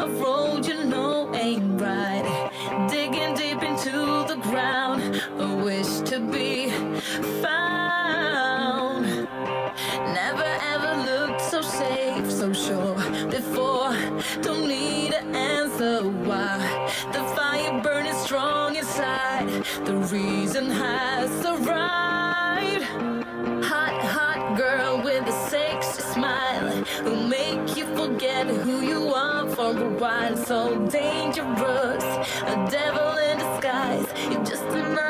a road you know ain't right. Digging deep into the ground, a wish to be found. Never ever looked so safe, so sure before. Don't need an answer why. The fire burning strong inside, the reason has arrived. Hot, hot girl with a sexy smile who make you forget who you are the wine so dangerous, a devil in disguise. You're just another.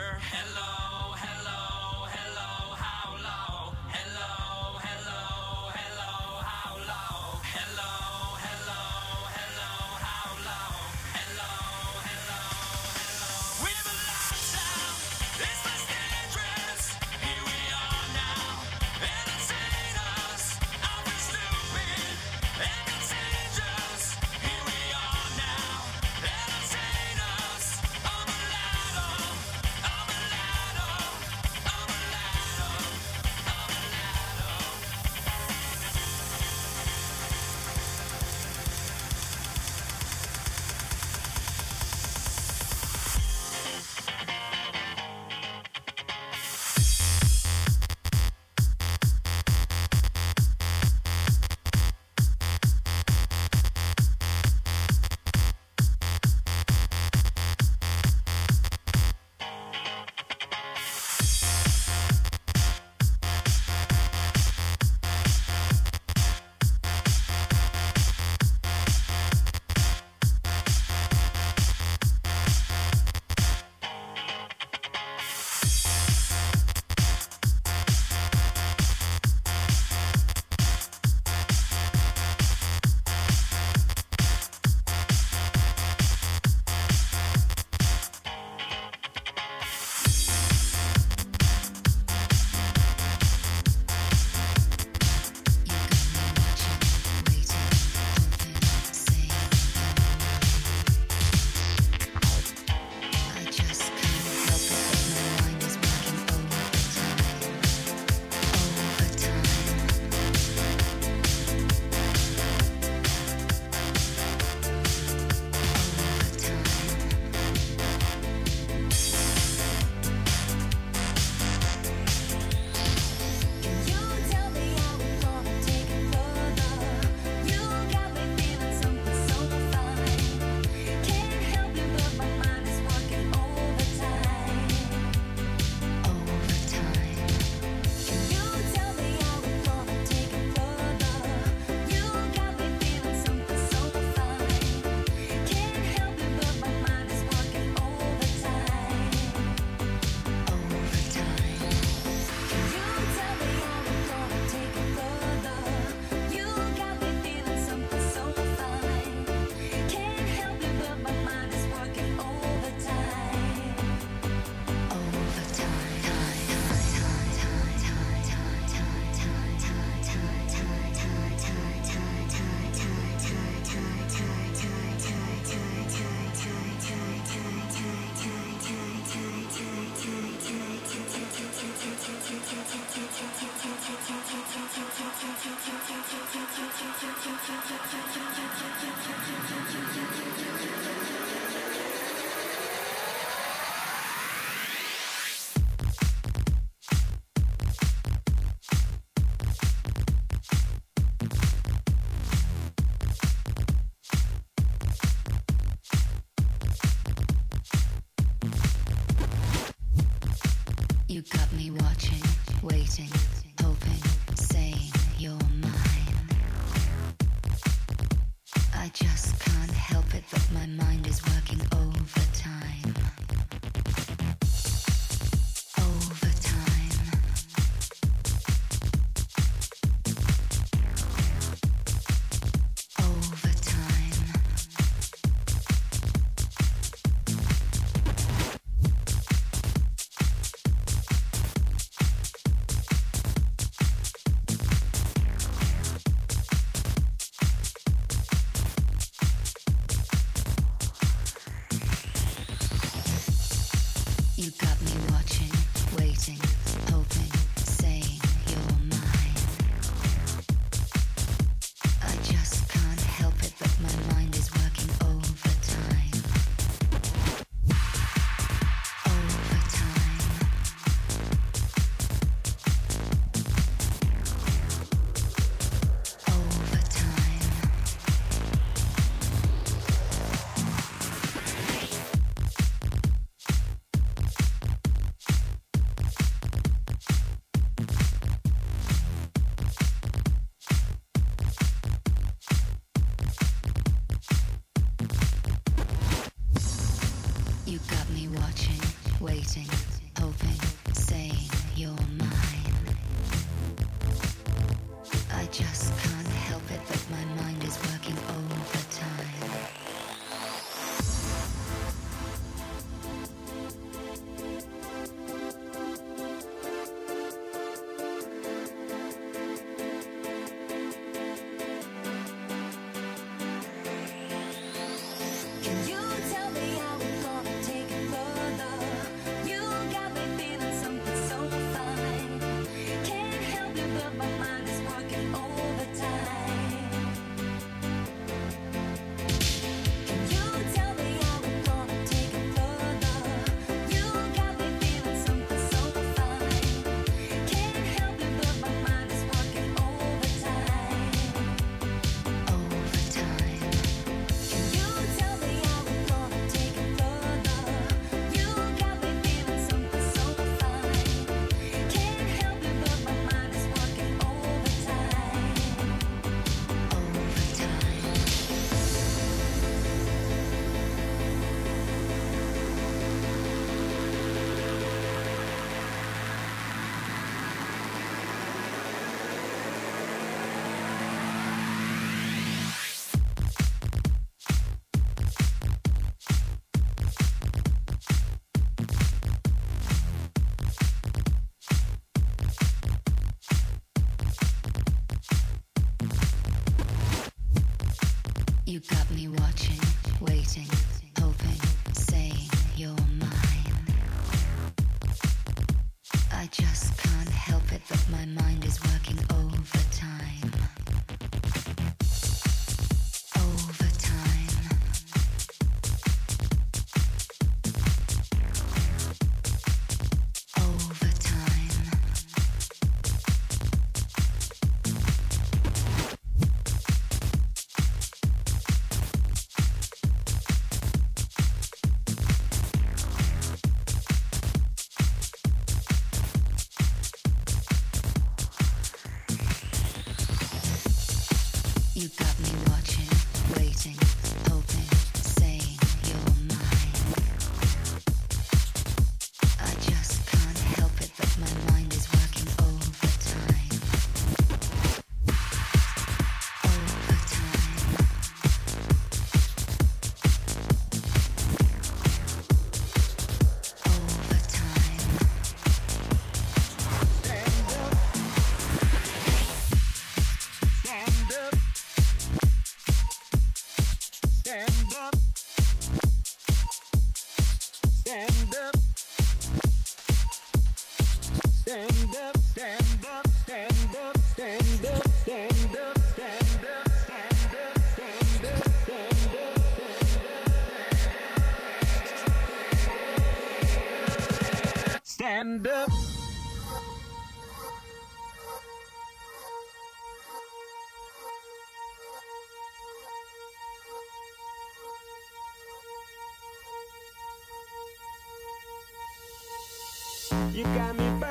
You got me burning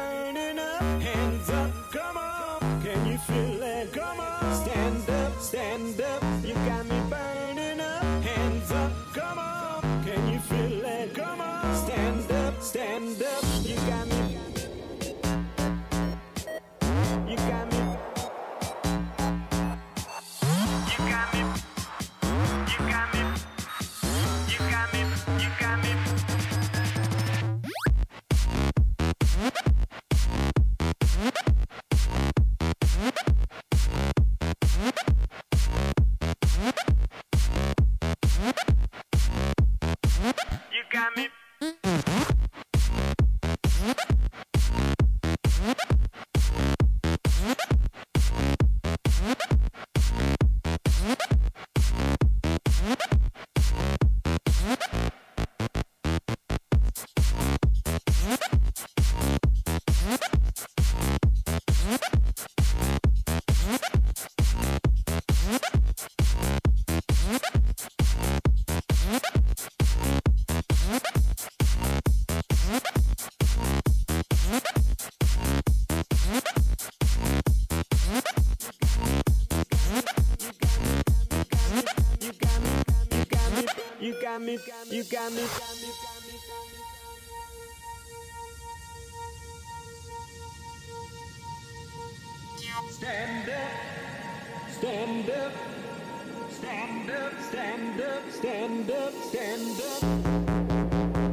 got me, you got me, got me, got me, got me. Stand up, stand up, stand up, stand up, stand up, stand up.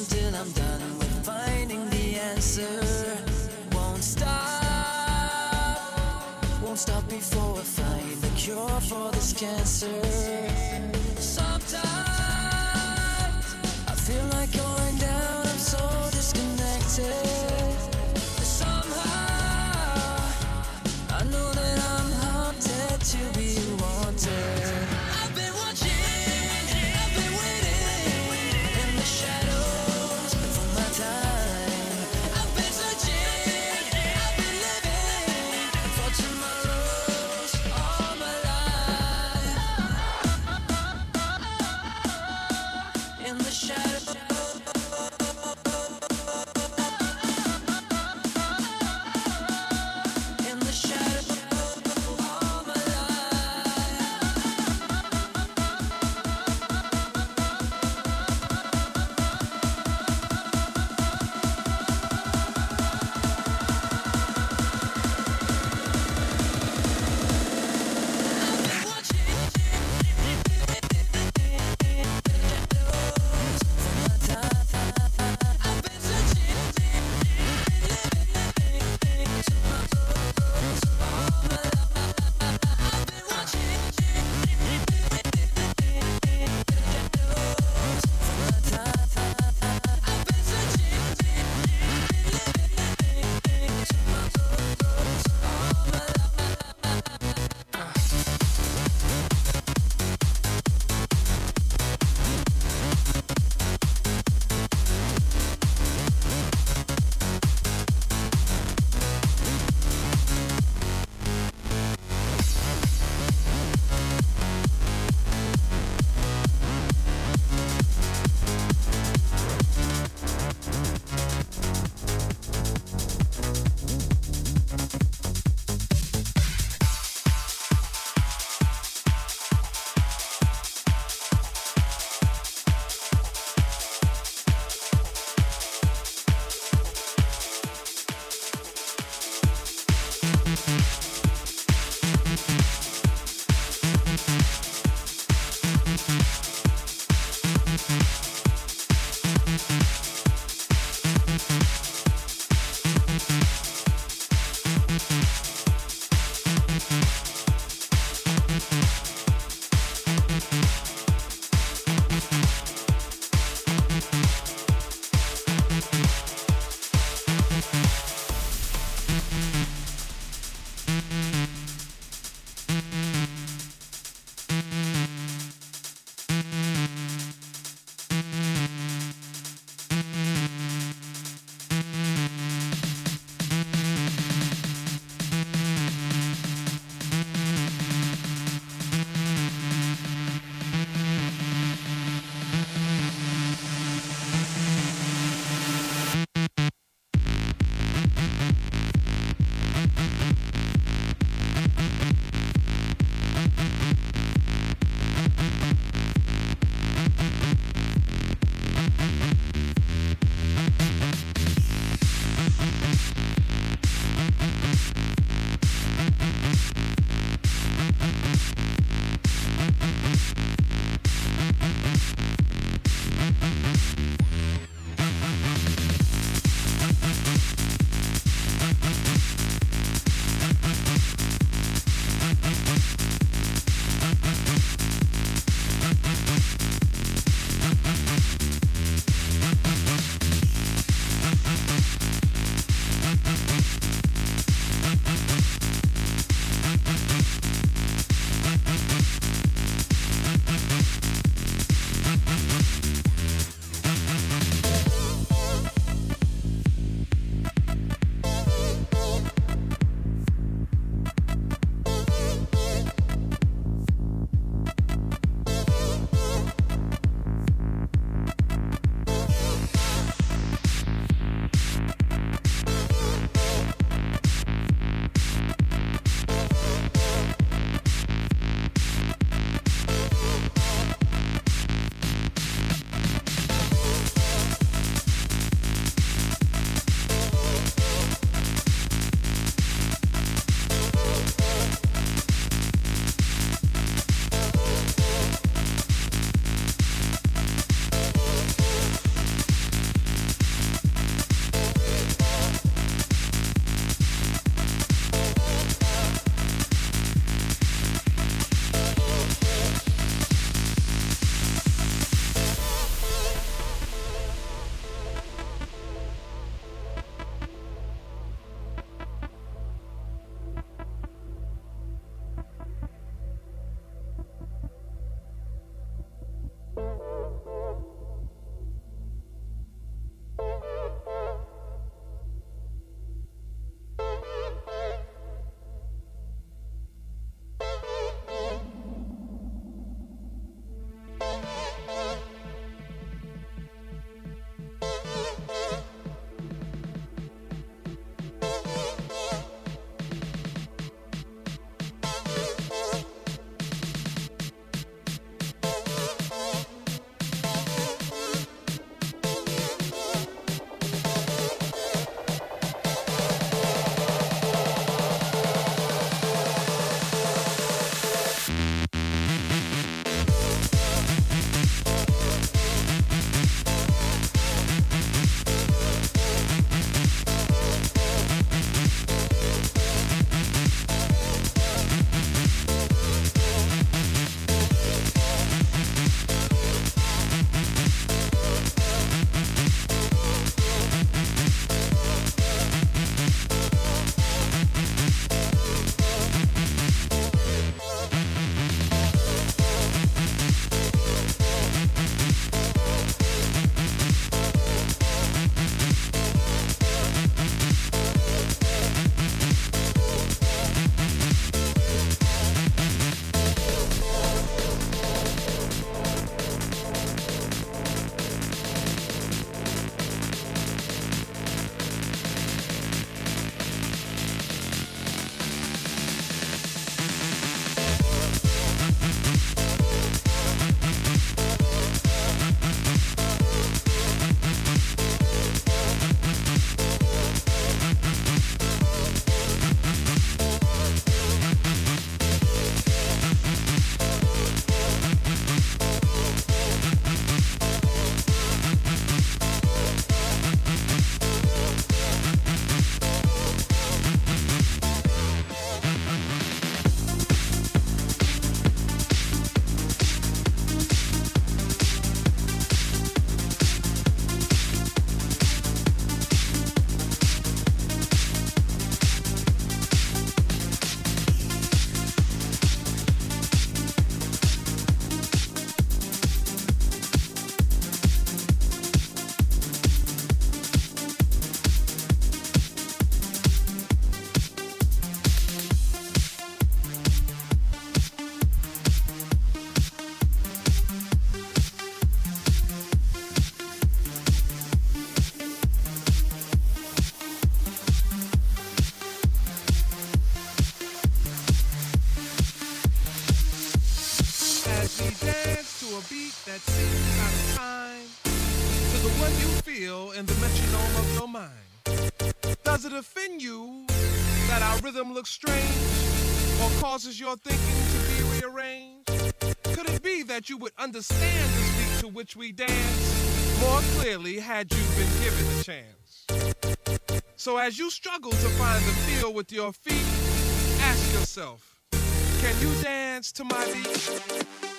until I'm done with finding the answer. Won't stop, won't stop before I find the cure for this cancer. Your thinking to be rearranged? Could it be that you would understand this beat to which we dance more clearly had you been given a chance? So as you struggle to find the feel with your feet, ask yourself, can you dance to my beat?